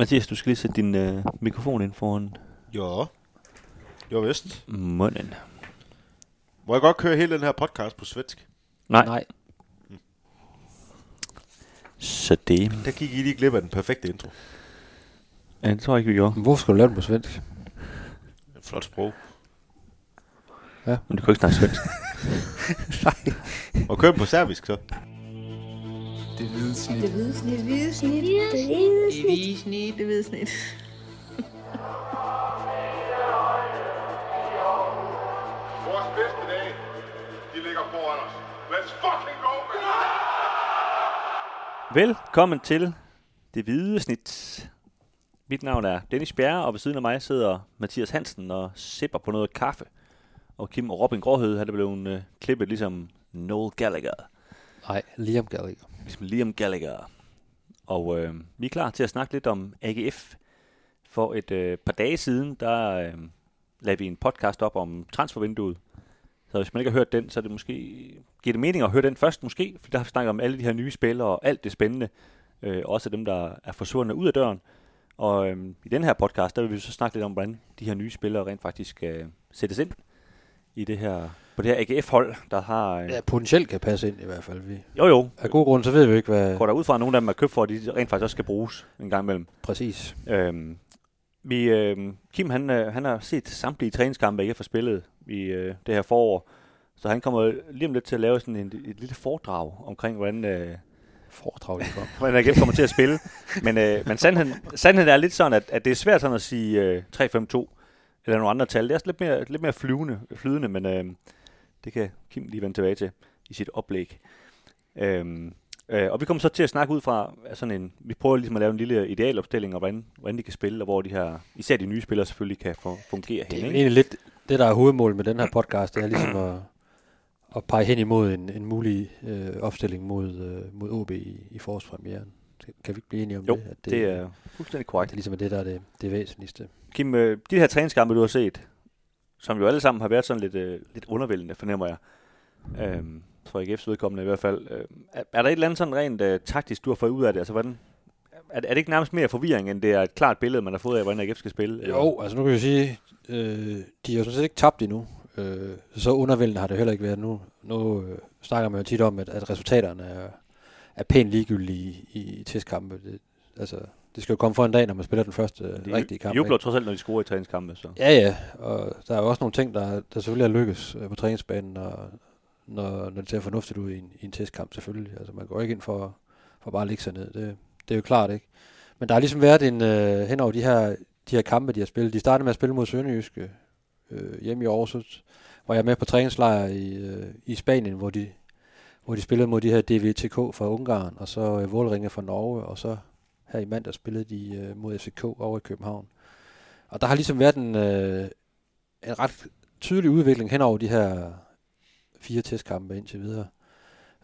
Mathias, du skal lige sætte din øh, mikrofon ind foran Jo. Jo, vist. munden. Må jeg godt køre hele den her podcast på svensk? Nej, Nej. så det... Der gik I lige glip af den perfekte intro. Ja, det tror jeg ikke, vi gjorde. Men hvorfor skal du lave den på svensk? Et flot sprog. Men du kan ikke snakke svensk. Og kør den på serbisk så. Det hvide snit. Det hvide snit. Det hvide snit. Det hvide snit. hvide snit. Det hvide snit. Vores bedste dage, de ligger foran os. Let's fucking go, man! Velkommen til Det Hvide Snit. Mit navn er Dennis Bjerre, og ved siden af mig sidder Mathias Hansen og sipper på noget kaffe. Og Kim og Robin Gråhed, han er blevet øh, klippet ligesom Noel Gallagher. Nej, Liam Gallagher. Ligesom Liam Gallagher. Og øh, vi er klar til at snakke lidt om AGF. For et øh, par dage siden, der øh, lavede vi en podcast op om transfervinduet. Så hvis man ikke har hørt den, så er det måske, giver det mening at høre den først måske, for der har vi snakket om alle de her nye spillere og alt det spændende. Øh, også dem, der er forsvundet ud af døren. Og øh, i den her podcast, der vil vi så snakke lidt om, hvordan de her nye spillere rent faktisk skal sættes ind i det her, på det her AGF-hold, der har... Øh, Ja, potentielt kan passe ind i hvert fald. Vi, jo jo, af god grund, så ved vi ikke, hvad... går der ud fra, at nogle af dem er købt for, at de rent faktisk også skal bruges en gang imellem. Præcis. Øhm, vi, øhm, Kim han, øh, han har set samtlige træningskampe, jeg har spillet i øh, det her forår. Så han kommer lige om lidt til at lave sådan en, et lille foredrag omkring, hvordan, øh, Foredrag lige for. hvordan AGF kommer til at spille. Men, øh, men sandheden, sandheden er lidt sådan, at, at det er svært sådan at sige øh, 3-5-2 eller nogle andre tal. Det er også lidt mere, lidt mere flyvende, flydende, men øh, det kan Kim lige vende tilbage til i sit oplæg. Øhm, øh, og vi kommer så til at snakke ud fra sådan en, vi prøver ligesom at lave en lille idealopstilling, og hvordan, hvordan de kan spille, og hvor de her, især de nye spillere selvfølgelig kan fungere Det er hen. jo Ikke? egentlig lidt det, der er hovedmålet med den her podcast, det er ligesom at, at pege hen imod en, en mulig øh, opstilling mod, øh, mod OB i, i forårspremieren. Kan vi ikke blive enige om Jo, det? At det, det er fuldstændig korrekt. det er ligesom det, der er det, det væsentligste. Kim, øh, de her træningskampe, du har set, som jo alle sammen har været sådan lidt, øh, lidt undervældende, fornemmer jeg. Øh, for AGF's vedkommende i hvert fald. Øh, er, er der et eller andet sådan rent øh, taktisk, du har fået ud af det? Altså, hvordan, er, er det ikke nærmest mere forvirring, end det er et klart billede, man har fået af, hvordan AGF skal spille? Jo, altså nu kan vi sige, øh, de har jo sådan set ikke tabt endnu. Øh, så undervældende har det heller ikke været. Nu, nu øh, snakker man jo tit om, at, at resultaterne er, er pænt ligegyldige i, i testkampe. Det, altså, det skal jo komme for en dag, når man spiller den første øh, de rigtige kamp. jubler ikke? trods alt, når de scorer i træningskampe. Så. Ja, ja, og der er jo også nogle ting, der, der selvfølgelig er lykkes øh, på træningsbanen, når, når, når det ser fornuftigt ud i en, i en testkamp selvfølgelig. Altså man går ikke ind for, for bare at ligge sig ned, det, det er jo klart, ikke? Men der har ligesom været en, øh, hen over de her, de her kampe, de har spillet. De startede med at spille mod Sønderjyske øh, hjemme i Aarhus, hvor jeg er med på træningslejr i, øh, i Spanien, hvor de, hvor de spillede mod de her DVTK fra Ungarn, og så øh, Vålerenga fra Norge, og så her i mandag spillede de øh, mod FCK over i København. Og der har ligesom været en, øh, en ret tydelig udvikling hen over de her fire testkampe indtil videre.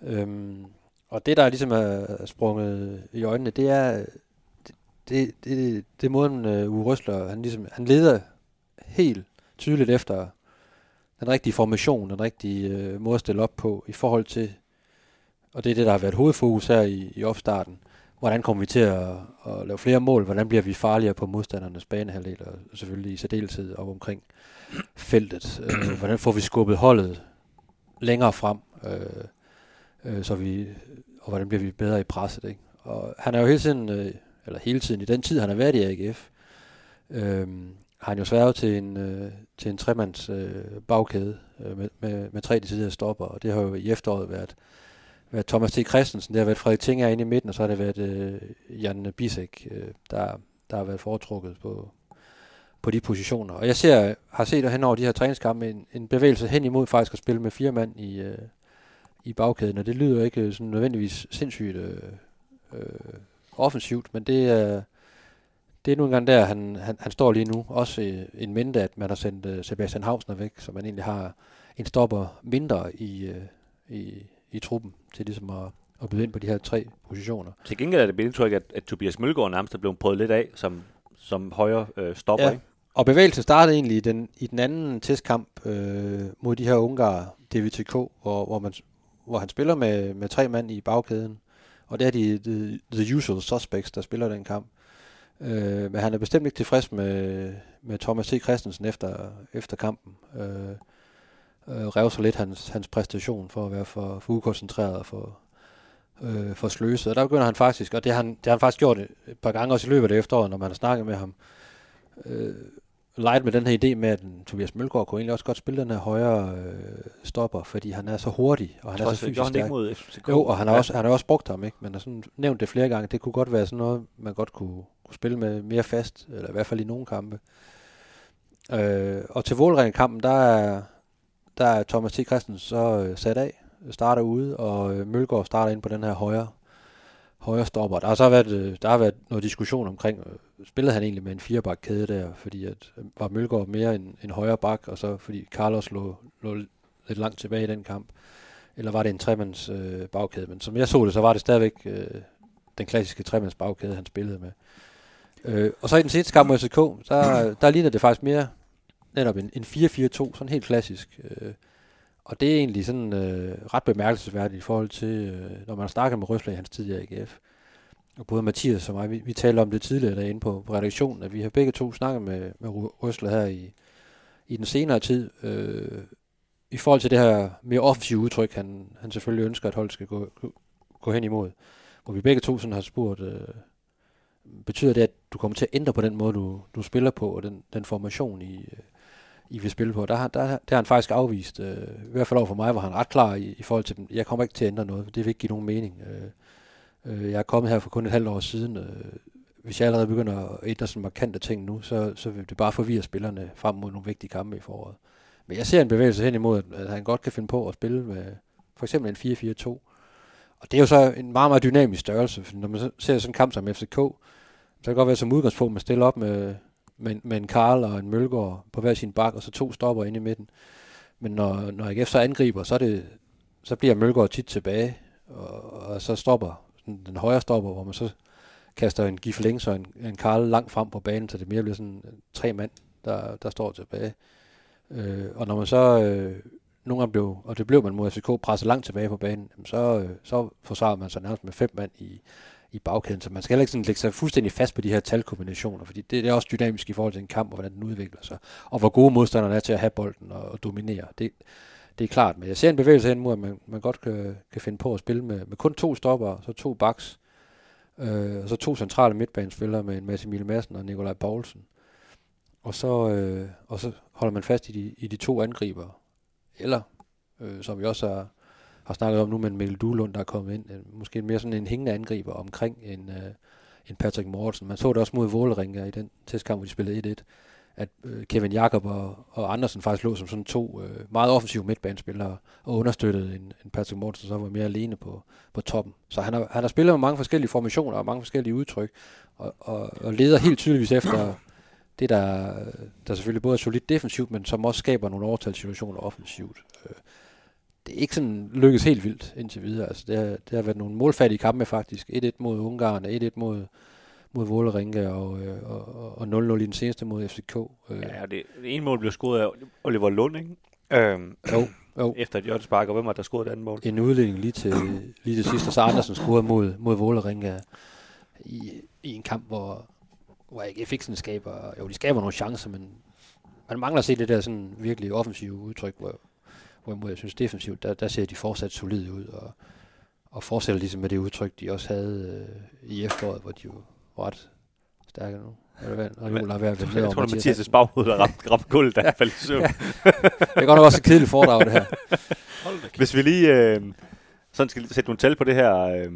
Øhm, og det, der ligesom er sprunget i øjnene, det er det, det, det, det er måden øh, Uwe Røsler, han, ligesom, han leder helt tydeligt efter den rigtige formation, den rigtige øh, måde at stille op på i forhold til, og det er det, der har været hovedfokus her i, i opstarten, hvordan kommer vi til at, at lave flere mål, hvordan bliver vi farligere på modstandernes banehalvdel, og selvfølgelig i særdeleshed op omkring feltet, øh, hvordan får vi skubbet holdet længere frem, øh, øh, så vi, og hvordan bliver vi bedre i presset, ikke? Og han er jo hele tiden, øh, eller hele tiden, i den tid, han har været i AGF, øh, har han jo sværget til en, øh, til en tremands øh, bagkæde øh, med, med, med tre deciderede stopper, og det har jo i efteråret været, været Thomas T. Christensen, det har været Frederik Tinger inde i midten, og så har det været øh, Jan Bisek, øh, der, der har været foretrukket på, på de positioner. Og jeg ser, har set hen over de her træningskampe en, en bevægelse hen imod faktisk at spille med fire mand i, øh, i bagkæden, og det lyder ikke sådan nødvendigvis sindssygt øh, øh, offensivt, men det er, det er nu engang der, han, han, han står lige nu. Også øh, en mindre, at man har sendt øh, Sebastian Hausner væk, så man egentlig har en stopper mindre i, øh, i, i truppen til ligesom at, at byde ind på de her tre positioner. Til gengæld er det indtryk, at, at Tobias Mølgaard nærmest er blevet prøvet lidt af som, som højre øh, stopper. Ja. Ikke? Og bevægelsen startede egentlig i den, i den anden testkamp øh, mod de her ungarer, DVTK, hvor, hvor, man, hvor han spiller med, med tre mand i bagkæden. Og det er de the, the usual suspects, der spiller den kamp. Øh, men han er bestemt ikke tilfreds med, med Thomas T. Christensen efter, efter kampen. Øh, øh, rev så lidt hans, hans præstation for at være for, for ukoncentreret og for, øh, for sløset. Og der begynder han faktisk, og det har han, det har han faktisk gjort et par gange også i løbet af efteråret, når man har snakket med ham, øh, leget med den her idé med, at Tobias Mølgaard kunne egentlig også godt spille den her højre øh, stopper, fordi han er så hurtig, og han er så fysisk stærk. ikke mod FCK. Jo, og han har, Ja. også, han har også brugt ham, ikke? Man har sådan nævnt det flere gange. Det kunne godt være sådan noget, man godt kunne, kunne spille med mere fast, eller i hvert fald i nogle kampe. Øh, og til Vålringen-kampen, der er, der er Thomas T. Christensen så øh, sat af, øh, starter ude, og øh, Mølgaard starter ind på den her højre, højre stopper. Der har så været, øh, der har været noget diskussion omkring, øh, spillede han egentlig med en firebakkæde der, fordi at, øh, var Mølgaard mere en, en højre bak, og så fordi Carlos lå, lå lidt langt tilbage i den kamp eller var det en tremands øh, bagkæde, men som jeg så det, så var det stadigvæk øh, den klassiske tremands bagkæde, han spillede med. Øh, og så i den sidste kamp mod SK, der, der ligner det faktisk mere netop en, en 4-4-2, sådan helt klassisk. Øh, og det er egentlig sådan øh, ret bemærkelsesværdigt i forhold til, øh, når man snakker med Røsler i hans tid i AGF. Og både Mathias og mig, vi, vi talte om det tidligere derinde på, på redaktionen, at vi har begge to snakket med, med Røsler her i, i den senere tid, øh, i forhold til det her mere offensive udtryk, han, han selvfølgelig ønsker, at holdet skal gå, gå- gå hen imod. Hvor vi begge to sådan har spurgt, øh, betyder det, at du kommer til at ændre på den måde, du, du spiller på, og den, den formation, I, øh, i vil spille på? Der, der, der, der har han faktisk afvist, øh, i hvert fald over for mig, var han ret klar i, i forhold til dem. Jeg kommer ikke til at ændre noget, det vil ikke give nogen mening. Øh, øh, jeg er kommet her for kun et halvt år siden. Øh, hvis jeg allerede begynder at ændre sådan markante ting nu, så, så vil det bare forvirre spillerne frem mod nogle vigtige kampe i foråret. Men jeg ser en bevægelse hen imod, at- han godt kan finde på at spille med for eksempel en 4-4-2. Og det er jo så en meget, meget dynamisk størrelse, for når man ser sådan en kamp som FCK, så kan det godt være som udgangspunkt, at man stiller op med, med, med en Karl og en Mølgaard på hver sin bak, og så to stopper inde i midten. Men når, når AGF så angriber, så, er det, så bliver Mølgaard tit tilbage, og, og så stopper den højre stopper, hvor man så kaster en Gif Lings og en, en Karl langt frem på banen, så det mere bliver sådan øh, tre mand, der, der står tilbage. Øh, og når man så øh, nogle gange blev, og det blev man mod FCK, presset langt tilbage på banen, så, øh, så forsvarede man sig nærmest med fem mand i, i bagkæden. Så man skal heller ikke sådan lægge sig fuldstændig fast på de her talkombinationer, fordi det, det er også dynamisk i forhold til en kamp, og hvordan den udvikler sig. Og hvor gode modstanderne er til at have bolden og, og dominere. Det, det er klart, men jeg ser en bevægelse hen mod, at man, man godt kan, kan finde på at spille med, med kun to stopper, så to backs, øh, og så to centrale midtbanespillere med en masse Emil Madsen og Nikolaj Poulsen. Og så, øh, og så holder man fast i de, i de to angriber. Eller, øh, som vi også har, har snakket om nu med Mikkel Duelund, der er kommet ind, øh, måske mere sådan en hængende angriber omkring en, øh, en Patrick Mortensen. Man så det også mod Våleringer i den testkamp, hvor de spillede 1-1, at øh, Kevin Jakob og, og Andersen faktisk lå som sådan to øh, meget offensive midtbanespillere og understøttede en, en Patrick Mortensen, som var mere alene på, på toppen. Så han har, han har spillet med mange forskellige formationer og mange forskellige udtryk, og, og, og leder helt tydeligvis efter det, der, der selvfølgelig både er solidt defensivt, men som også skaber nogle overtalssituationer offensivt. Øh, det er ikke sådan lykkes helt vildt indtil videre. Altså, det, har, det har været nogle målfattige kampe faktisk. 1-1 mod Ungarn, og 1-1 mod, mod Våleringe, og, øh, og, og 0-0 i den seneste mod FCK. Øh, Ja, det, det ene mål blev scoret af Oliver Lund, ikke? Øhm, Jo, jo. Efter et hjørnespark, og hvem var der scorede det andet mål? en udledning lige til, lige til sidst, og så Andersen scorede mod, mod Våleringe i, i en kamp, hvor, hvor AGF ikke sådan skaber, jo de skaber nogle chancer, men man mangler at se det der sådan virkelig offensive udtryk, hvor, hvorimod jeg synes defensivt, der, der ser de fortsat solide ud, og, og fortsætter ligesom med det udtryk, de også havde øh, i efteråret, hvor de jo ret stærke nu. Og Joel har været Jeg ned over tror, det er Mathias baghoved, der ramte, ramte gulvet, da han faldt i søvn. Det er godt nok også et kedeligt foredrag, det her. Hvis vi lige øh, sådan skal sætte nogle tal på det her, øh,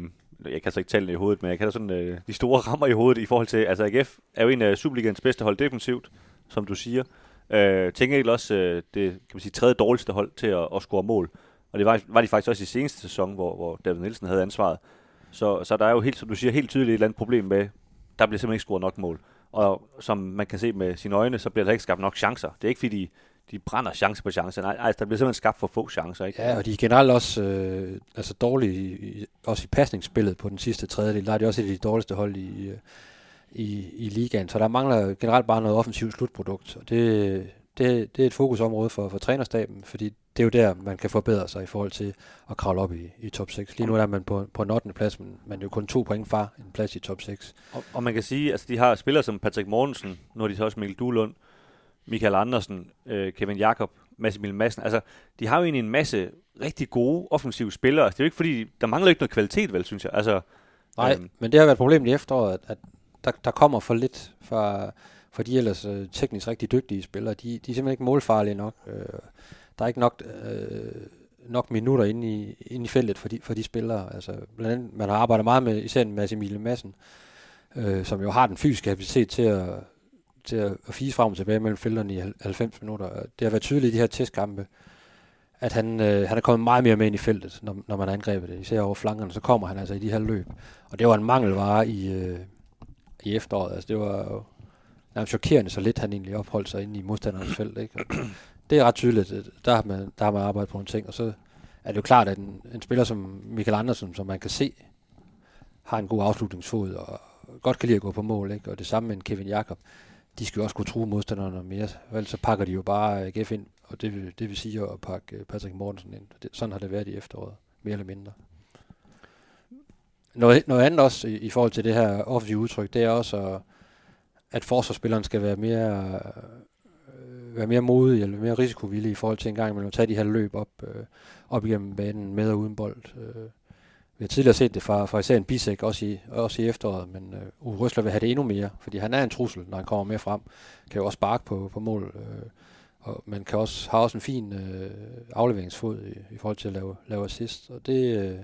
jeg kan så ikke tallene i hovedet, men jeg kan da sådan øh, de store rammer i hovedet i forhold til, altså AGF er jo en af Superligans bedste hold defensivt, som du siger. Øh, tænker egentlig også øh, det kan man sige, tredje dårligste hold til at, at score mål. Og det var, var de faktisk også i seneste sæson, hvor, hvor David Nielsen havde ansvaret. Så, så der er jo helt, som du siger, helt tydeligt et eller andet problem med, der bliver simpelthen ikke scoret nok mål. Og som man kan se med sine øjne, så bliver der ikke skabt nok chancer. Det er ikke fordi, de, de brænder chance på chance. Nej, altså, der bliver simpelthen skabt for få chancer. Ikke? Ja, og de er generelt også øh, altså dårlige, i, også i pasningsspillet på den sidste tredjedel. Der er de også et af de dårligste hold i, øh, i, i ligaen. Så der mangler generelt bare noget offensivt slutprodukt, og det, det det, er et fokusområde for, for trænerstaben, fordi det er jo der, man kan forbedre sig i forhold til at kravle op i, i top 6. Lige nu er man på, på en 8. plads, men man er jo kun to point fra en plads i top 6. Og, og man kan sige, at altså, de har spillere som Patrick Mortensen, nu har de så også Mikkel Duhlund, Michael Andersen, øh, Kevin Jakob, Mads Emil Madsen. Altså, de har jo egentlig en masse rigtig gode offensive spillere. Altså, det er jo ikke fordi, der mangler ikke noget kvalitet, vel, synes jeg. Altså, Nej, øhm, men det har været et problem i efteråret, at, at der, der kommer for lidt fra, fra de ellers øh, teknisk rigtig dygtige spillere. De, de er simpelthen ikke målfarlige nok. Øh, der er ikke nok, øh, nok minutter inde i, inde i feltet for de, for de spillere. Altså, blandt andet, man har arbejdet meget med især med Mads Emil Madsen, øh, som jo har den fysiske kapacitet til at, til at, at fise frem og tilbage mellem felterne i 90 minutter. Det har været tydeligt i de her testkampe, at han, øh, han er kommet meget mere med ind i feltet, når, når man har angrebet det. Især over flankerne, så kommer han altså i de her løb. Og det var en mangelvare i, øh, i efteråret. Altså, det var jo nærmest chokerende, så lidt han egentlig opholdt sig inde i modstanderens felt. Ikke? Og det er ret tydeligt. Der har, man, der har man arbejdet på nogle ting. Og så er det jo klart, at en, en spiller som Michael Andersen, som man kan se, har en god afslutningsfod og godt kan lide at gå på mål. Ikke? Og det samme med en Kevin Jakob. De skal jo også kunne true modstanderne mere. Ellers så pakker de jo bare øh, AGF ind, og det vil, det vil sige at pakke øh, Patrick Mortensen ind. Det, sådan har det været i efteråret, mere eller mindre. Noget, noget andet også i, i forhold til det her offensive udtryk, det er også, at, at forsvarsspilleren skal være mere, øh, være mere modig eller mere risikovillig i forhold til en gang imellem at tage de her løb op, øh, op igennem banen med og uden bold. Øh, vi har tidligere set det fra, fra især en bisek, også i, også i efteråret, men øh, Uwe Røsler vil have det endnu mere, fordi han er en trussel, når han kommer mere frem. Kan jo også sparke på, på mål, øh, og man kan også, har også en fin øh, afleveringsfod i, i forhold til at lave, lave assist, og det, øh,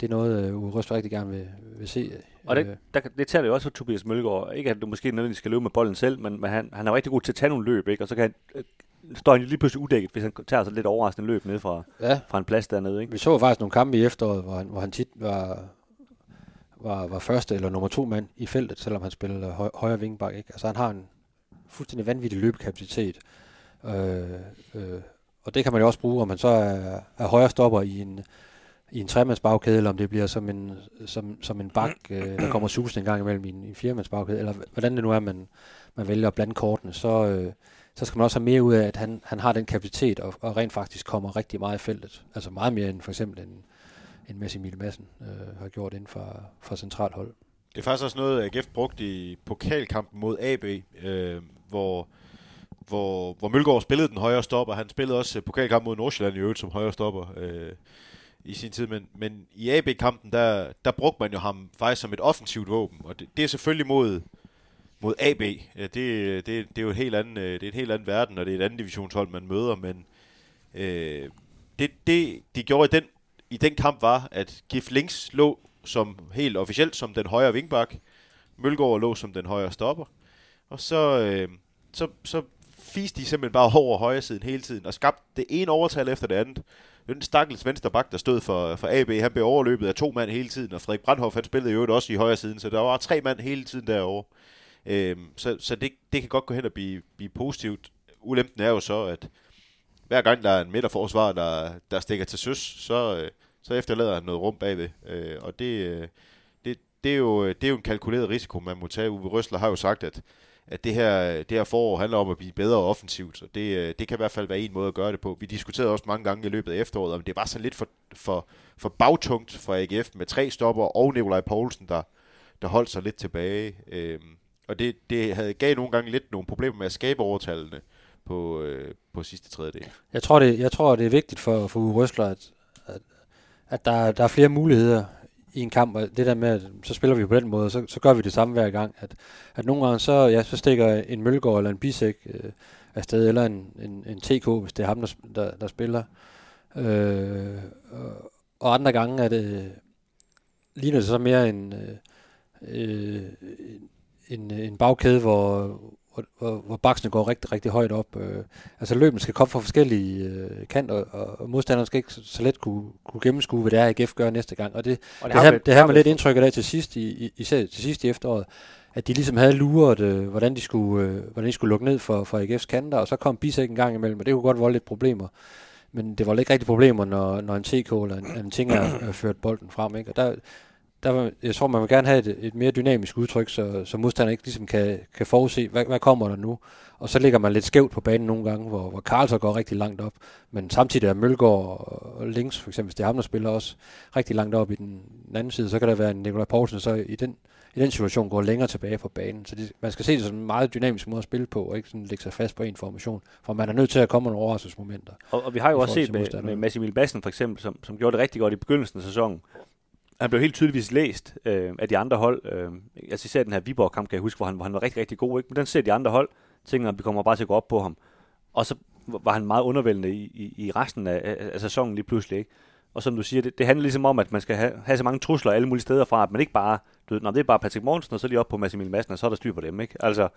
det er noget, Uwe Røsler rigtig gerne vil, vil se. Og det, der, det taler jo også for Tobias Mølgaard. Ikke at du måske nødvendigvis skal løbe med bolden selv, men, men han, han er rigtig god til at tage nogle løb, ikke? og så kan han, øh, står han jo lige pludselig udækket, hvis han tager sig lidt overraskende løb ned fra, ja. fra en plads dernede. Ikke? Vi så faktisk nogle kampe i efteråret, hvor han, hvor han tit var, var, var første eller nummer to mand i feltet, selvom han spillede høj, højre vingbak. Ikke? Altså han har en fuldstændig vanvittig løbekapacitet. Øh, øh, og det kan man jo også bruge, om man så er, er højre stopper i en, i en tremandsbagkæde, eller om det bliver som en, som, som en bak, øh, der kommer susen en gang imellem i en, en firemandsbagkæde, eller hvordan det nu er, man, man vælger at blande kortene, så, øh, så skal man også have mere ud af, at han, han har den kapacitet, og, og rent faktisk kommer rigtig meget i feltet. Altså meget mere end for eksempel en, en Messi Emil Madsen øh, har gjort inden for, for centralhold. Det er faktisk også noget, øh, AGF brugte i pokalkampen mod AB, øh, hvor hvor, hvor Mølgaard spillede den højre stopper. Han spillede også øh, pokalkamp mod Nordsjælland i øvrigt som højre stopper. Øh, i sin tid, men, men i AB-kampen, der, der brugte man jo ham faktisk som et offensivt våben, og det, det er selvfølgelig mod, mod AB. Ja, det, det, det er jo et helt andet, øh, det er et helt andet verden, og det er et andet divisionshold, man møder, men øh, det, det, de gjorde i den, i den kamp var, at Gif Links lå som helt officielt som den højre vingbak, Mølgaard lå som den højre stopper, og så, øh, så, så fiste de simpelthen bare over højre siden hele tiden, og skabte det ene overtal efter det andet, den stakkels venstre bak, der stod for, for AB, han blev overløbet af to mand hele tiden, og Frederik Brandhoff, han spillede jo også i højre siden, så der var tre mand hele tiden derovre. Øhm, så så det, det kan godt gå hen og blive, blive positivt. Ulempen er jo så, at hver gang der er en midterforsvar, der, der stikker til søs, så, øh, så efterlader han noget rum bagved. Øh, og det, øh, det, det, er jo, det er jo en kalkuleret risiko, man må tage. Uwe Røsler har jo sagt, at at det her, det her forår handler om at blive bedre offensivt, så det, øh, det kan i hvert fald være en måde at gøre det på. Vi diskuterede også mange gange i løbet af efteråret, om det var så lidt for, for, for bagtungt for AGF med tre stopper og Nikolaj Poulsen, der, der holdt sig lidt tilbage. Øhm, og det, det havde gav nogle gange lidt nogle problemer med at skabe overtallene på, øh, på sidste tredjedel. Jeg tror, det, jeg tror, det er vigtigt for, for Uwe Røsler, at, at, at der, der er flere muligheder i en kamp, og det der med, at så spiller vi på den måde, og så, så gør vi det samme hver gang. At, at nogle gange, så, ja, så stikker en Mølgaard eller en Bisek øh, afsted, eller en, en, en TK, hvis det er ham, der, der, der spiller. Øh, og, og andre gange er det, ligner det så mere en, øh, øh en, en bagkæde, hvor, hvor, hvor, hvor baksene går rigtig, rigtig højt op. Øh, altså løbene skal komme fra forskellige øh, kanter, og, og modstanderen skal ikke så, så let kunne, kunne gennemskue, hvad det er, AGF gør næste gang. Og det, og det, det, har, det, det har man lidt indtryk af til sidst, i, især til sidst i efteråret, at de ligesom havde luret, øh, hvordan, de skulle, øh, hvordan de skulle lukke ned for, for AGF's kanter, og så kom Bisek en gang imellem, og det kunne godt volde lidt problemer. Men det var ikke rigtig problemer, når, når en TK eller en, en ting er ført bolden frem. Ikke? Og der, der, jeg tror, man vil gerne have et, et mere dynamisk udtryk, så, så modstanderen ikke ligesom kan, kan forudse, hvad, hvad kommer der nu. Og så ligger man lidt skævt på banen nogle gange, hvor, hvor Karl så går rigtig langt op. Men samtidig er Mølgaard og, Links, for eksempel, hvis det er ham, der spiller også rigtig langt op i den, den anden side, så kan der være en Nikolaj Poulsen, så i den, i den situation går længere tilbage på banen. Så det, man skal se det som en meget dynamisk måde at spille på, og ikke sådan lægge sig fast på en formation. For man er nødt til at komme nogle overraskelsesmomenter. Og, og vi har jo også set med, med Massimil Bassen for eksempel, som, som gjorde det rigtig godt i begyndelsen af sæsonen. Han blev helt tydeligvis læst øh, af de andre hold. Øh, altså især den her Viborg-kamp, kan jeg huske, hvor han, hvor han var rigtig, rigtig god. Ikke? Men den ser de andre hold, tænker, at vi kommer bare til at gå op på ham. Og så var han meget undervældende i, i, i resten af, af, af sæsonen lige pludselig. Ikke? Og som du siger, det, det handler ligesom om, at man skal have, have så mange trusler alle mulige steder fra, at man ikke bare, du ved, når det er bare Patrick Morgensen, og så lige op på Massimil Madsen, og så er der styr på dem. Ikke? Altså,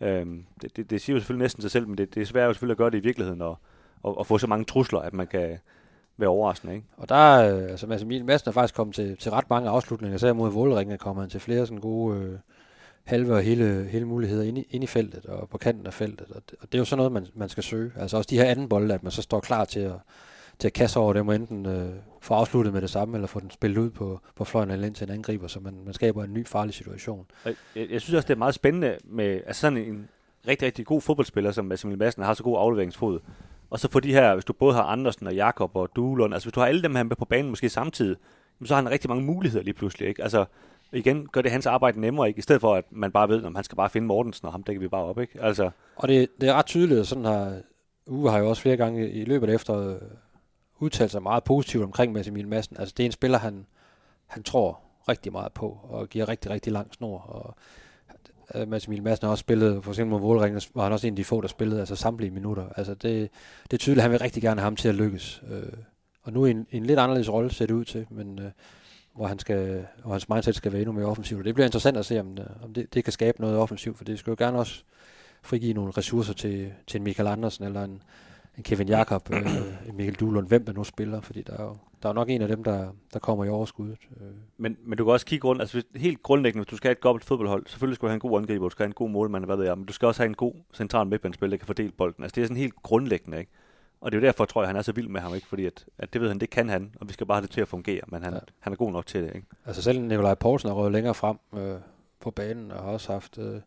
øh, det, det, det, siger jo selvfølgelig næsten sig selv, men det, det er svært jo selvfølgelig at gøre det i virkeligheden, og, og, og få så mange trusler, at man kan være overraskende. Ikke? Og der er, øh, altså Mads Emil Madsen er faktisk kommet til, til ret mange afslutninger, så mod Våleringen kommer han til flere sådan gode øh, halve og hele, hele muligheder ind i, ind i feltet og på kanten af feltet. Og det, og det er jo sådan noget, man, man skal søge. Altså også de her anden bolde, at man så står klar til at, til at kaste over dem og enten øh, få afsluttet med det samme, eller få den spillet ud på, på fløjen eller ind til en angriber, så man, man skaber en ny farlig situation. Jeg, jeg synes også, det er meget spændende med altså sådan en rigtig, rigtig god fodboldspiller, som Massimil Madsen har så god afleveringsfod. Og så få de her, hvis du både har Andersen og Jakob og Duelund, altså hvis du har alle dem her med på banen måske samtidig, så har han rigtig mange muligheder lige pludselig. Ikke? Altså igen, gør det hans arbejde nemmere, ikke? i stedet for at man bare ved, om han skal bare finde Mortensen, og ham dækker vi bare op. Ikke? Altså, Og det, det er ret tydeligt, og sådan har Uwe har jo også flere gange i løbet efter udtalt sig meget positivt omkring Massimil Madsen. Altså det er en spiller, han, han tror rigtig meget på, og giver rigtig, rigtig lang snor. Og øh, Mads Emil Madsen har også spillet, for eksempel mod Våleringen, var han også en af de få, der spillede altså samtlige minutter. Altså det, det er tydeligt, at han vil rigtig gerne have ham til at lykkes. Øh, og nu en, en lidt anderledes rolle ser det ud til, men øh, hvor, han skal, hvor hans mindset skal være endnu mere offensivt. Og det bliver interessant at se, om, det, om det, det kan skabe noget offensivt, for det skal jo gerne også frigive nogle ressourcer til, til en Michael Andersen eller en, en Kevin Jakob, øh, en Mikkel Duhlund, hvem der nu spiller, fordi der er jo, der er nok en af dem, der, der kommer i overskuddet. Øh, men, men du kan også kigge rundt, altså hvis, helt grundlæggende, hvis du skal have et godt fodboldhold, selvfølgelig skal du have en god angriber, du skal have en god målmand, hvad ved jeg, men du skal også have en god central midtbanespiller, der kan fordele bolden. Altså det er sådan helt grundlæggende, ikke? Og det er jo derfor, tror jeg, han er så vild med ham, ikke? Fordi at, at det ved han, det kan han, og vi skal bare have det til at fungere, men han, ja. Han er god nok til det, ikke? altså selv Nikolaj Poulsen er røget længere frem øh, på banen, og har også haft øh,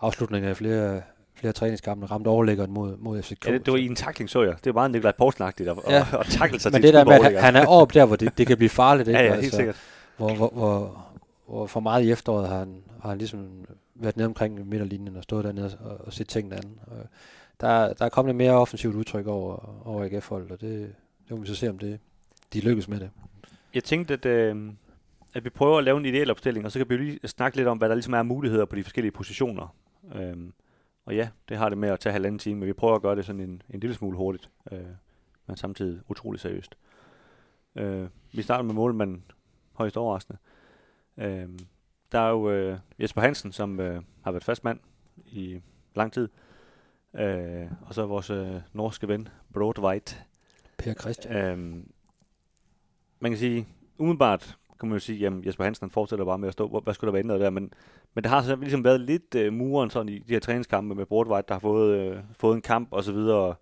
afslutninger i flere, flere træningskampe, ramt overlæggeren mod, mod FCK. Ja, det, det var i en takling, så jeg. Det var meget Nikolaj Poulsen-agtigt at, ja. Og takle sig Men til det der med, at han, er oppe der, hvor det, det kan blive farligt, ikke? Ja, ja, helt sikkert. Hvor, hvor, hvor, hvor for meget i efteråret har han, har han ligesom været nede omkring midterlinjen og stået dernede og, og set tingene an. Og der, der er kommet et mere offensivt udtryk over, over AGF-holdet, og det, det må vi så se, om det, de lykkes med det. Jeg tænkte, at, øh, at vi prøver at lave en ideel opstilling, og så kan vi lige snakke lidt om, hvad der ligesom er muligheder på de forskellige positioner. Øhm, og ja, det har det med at tage halvanden time, men vi prøver at gøre det sådan en, en lille smule hurtigt, øh, men samtidig utrolig seriøst. Øh, vi starter med målmanden højst overraskende. Øh, der er jo øh, Jesper Hansen, som øh, har været fastmand i lang tid. Øh, og så vores øh, norske ven, Broadwhite, Per Christian. Øhm, man kan sige, umiddelbart kan man jo sige, jamen Jesper Hansen han fortsætter bare med at stå, hvad skulle der være ændret der, men, men det har så ligesom været lidt øh, muren sådan i de her træningskampe med Bortvejt, der har fået, øh, fået en kamp og så videre.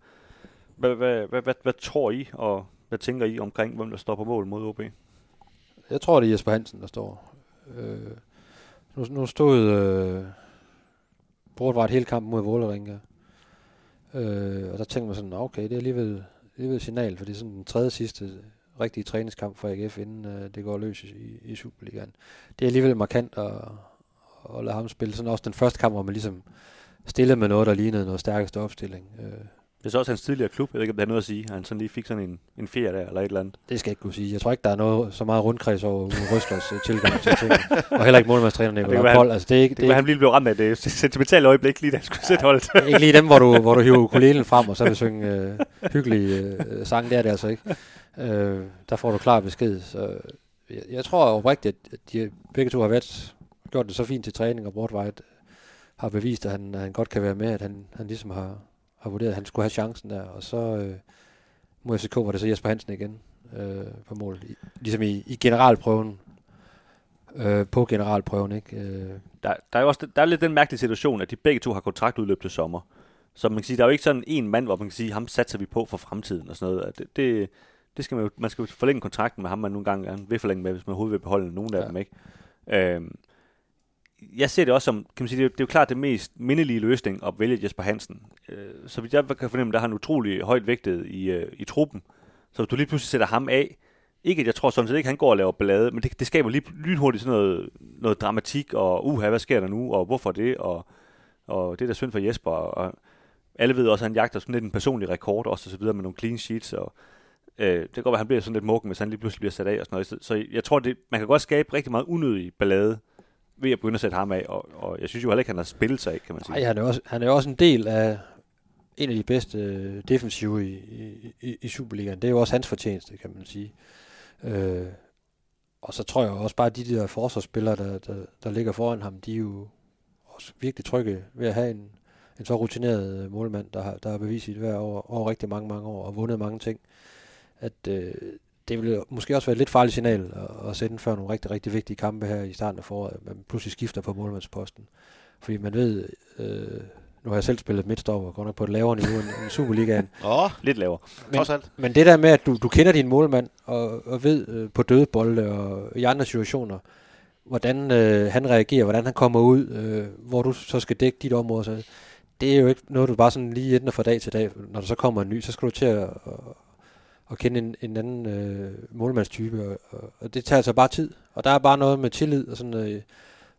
Hvad, hvad, hvad, hvad, hvad tror I, og hvad tænker I omkring, hvem der står på mål mod OB? Jeg tror, det er Jesper Hansen, der står. Øh, nu, nu stod øh, Bortvejt hele kampen helt mod Vålerenga. Øh, og der tænkte man sådan, okay, det er alligevel, alligevel et signal, for det er sådan den tredje sidste rigtige træningskamp for AGF, inden øh, det går løs i, i Superligaen. Det er alligevel markant at, at lade ham spille. Sådan også den første kamp, hvor man ligesom stillede med noget, der lignede noget stærkeste opstilling. Øh, det er så også hans tidligere klub, jeg ved ikke, om det har noget at sige. Han sådan lige fik sådan en, en fjer der, eller et eller andet. Det skal jeg ikke kunne sige. Jeg tror ikke, der er noget så meget rundkreds over Uwe Røslers øh, tilgang til ting. Og heller ikke målmandstræner det kan Nicolai være, Pold. Altså, det er ikke, Det det være, han lige blev ramt af det sentimentale øjeblik, lige da han skulle sætte holdet. ikke, ikke lige dem, hvor du, hvor du hiver ukulelen frem, og så vil synge øh, hyggelige øh, sange. Det er det altså ikke. Øh, der får du klar besked. Så jeg, jeg tror oprigtigt, at de begge to har været, gjort det så fint til træning, og Bortvejt har bevist, at han, at han godt kan være med, at han, han ligesom har, har vurderet, at han skulle have chancen der. Og så øh, mod FCK var det så Jesper Hansen igen øh, på mål. I, ligesom i, i generalprøven. Øh, på generalprøven, ikke? Øh, Der, der er jo også der er lidt den mærkelige situation, at de begge to har kontraktudløb til sommer. Så man kan sige, der er jo ikke sådan en mand, hvor man kan sige, ham satser vi på for fremtiden og sådan noget. Det, det, Det skal man jo, man skal jo forlænge kontrakten med ham, man nogle gange gerne vil forlænge med, hvis man overhovedet vil beholde nogle af Ja. dem, ikke? Øhm, jeg ser det også som, kan man sige, det er, det er jo klart det mest mindelige løsning at vælge Jesper Hansen. Øh, så vidt jeg kan fornemme, der har han utrolig højt vægtet i, øh, i truppen. Så hvis du lige pludselig sætter ham af, ikke at jeg tror sådan set ikke, han går og laver ballade, men det, det skaber lige lynhurtigt sådan noget, noget dramatik, og uha, hvad sker der nu, og hvorfor det, og, og det er da synd for Jesper, og alle ved også, at han jagter sådan lidt en personlig rekord, også og så videre med nogle clean sheets, og øh, det kan godt være, at han bliver sådan lidt mukken, hvis han lige pludselig bliver sat af og sådan noget. Så, så jeg tror, det, man kan godt skabe rigtig meget unødig ballade ved at begynde at sætte ham af, og, og jeg synes jo heller ikke, han har spillet sig af, kan man sige. Nej, han er, også, han er også en del af en af de bedste øh, defensive i, i, i, Superligaen. Det er jo også hans fortjeneste, kan man sige. Øh, og så tror jeg også bare, at de der forsvarsspillere, der, der, der ligger foran ham, de er jo også virkelig trygge ved at have en, en så rutineret øh, målmand, der har, der har bevist sit hver over, over rigtig mange, mange år og vundet mange ting. At øh, det ville måske også være et lidt farligt signal at, at sende før nogle rigtig, rigtig vigtige kampe her i starten af foråret, at man pludselig skifter på målmandsposten. Fordi man ved, øh, nu har jeg selv spillet midtstopper, godt nok på et lavere niveau end, end Superligaen. Åh, Lidt lavere. Men, trods alt. men det der med, at du, du kender din målmand, og, og ved øh, på døde bolde og i andre situationer, hvordan øh, han reagerer, hvordan han kommer ud, øh, hvor du så skal dække dit område. Så det er jo ikke noget, du bare sådan lige ændrer fra dag til dag. Når der så kommer en ny, så skal du til at, at, kende en, en anden øh, målmandstype, og, og, det tager altså bare tid. Og der er bare noget med tillid og sådan øh,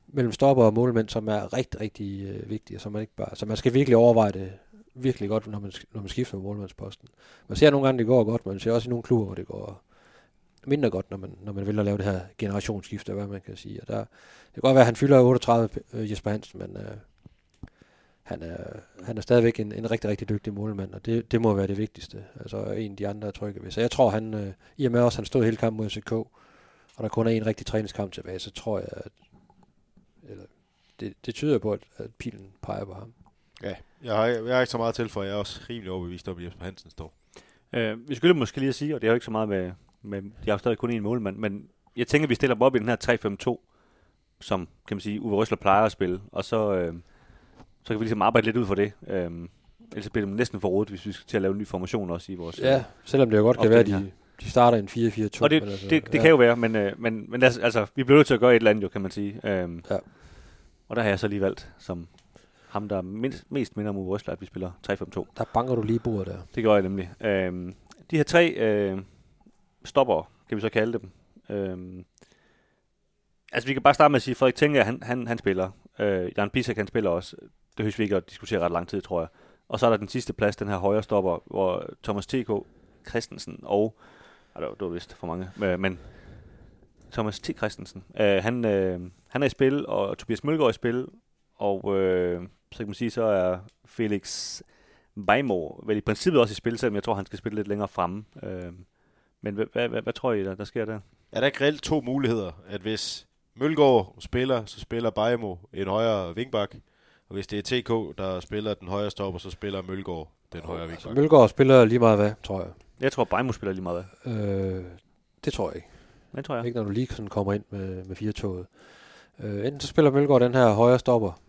mellem stopper og målmænd, som er rigtig, rigtig øh, vigtigt, og så man ikke bare, så man skal virkelig overveje det virkelig godt, når man, når man skifter målmandsposten. Man ser nogle gange, det går godt, men man ser også i nogle klubber, hvor det går mindre godt, når man, når man vil at lave det her generationsskifte, hvad man kan sige. Og der, det kan godt være, at han fylder 38, øh, Jesper Hansen, men øh, han, er, han er stadigvæk en, en rigtig, rigtig dygtig målmand, og det, det må være det vigtigste. Altså en af de andre er trygge ved. Så jeg tror, han, øh, i og med også, at han stod hele kampen mod FCK, og der kun er en rigtig træningskamp tilbage, så tror jeg, at eller, det, det tyder på, at, at pilen peger på ham. Ja, jeg har, jeg har ikke så meget til for, jeg er også rimelig overbevist om, at Jesper Hansen står. Øh, vi skulle måske lige at sige, og det er jo ikke så meget med, med de har stadig kun en målmand, men jeg tænker, vi stiller dem op i den her 3-5-2, som kan man sige, Uwe Røsler plejer at spille, og så, øh, så kan vi ligesom arbejde lidt ud for det. Øh, ellers bliver det næsten for rodet, hvis vi skal til at lave en ny formation også i vores... Ja, selvom det jo godt kan være, at de, de starter en 4-4-2. Og det, eller så. det, det kan jo være, men, øh, men, men altså, altså, vi bliver nødt til at gøre et eller andet, jo, kan man sige. Øhm, Ja. Og der har jeg så lige valgt, som ham, der mindst, mest minder om Uwe Røsler, at vi spiller 3-5-2. Der banker du lige bordet der. Det gør jeg nemlig. Øhm, de her tre øh, stopper, kan vi så kalde dem. Øhm, altså, vi kan bare starte med at sige, at Frederik Tænker, han, han, han spiller. Øh, Jan Bisek, han spiller også. Det høres vi ikke at diskutere ret lang tid, tror jeg. Og så er der den sidste plads, den her højre stopper, hvor Thomas T.K. Christensen og... Ej, det var, det var vist for mange. Men Thomas T. Christensen, øh, han, øh, han er i spil, og Tobias Mølgaard er i spil. Og øh, så kan man sige, så er Felix Beimo vel i princippet også i spil, selvom jeg tror, han skal spille lidt længere fremme. Øh, men hvad, hvad, hvad, hvad tror I, der, der sker der? Er der ikke reelt to muligheder, at hvis Mølgaard spiller, så spiller Bajmo en højere vingbak, hvis det er TK, der spiller den højre stopper, så spiller Mølgaard den højre Altså, vingbak. Mølgaard spiller lige meget hvad, tror jeg. Jeg tror, Beimo spiller lige meget. af. Øh, det tror jeg ikke. Det tror jeg. Ikke når du lige sådan kommer ind med, med fire toget. Øh, enten så spiller Mølgaard den her højre stopper,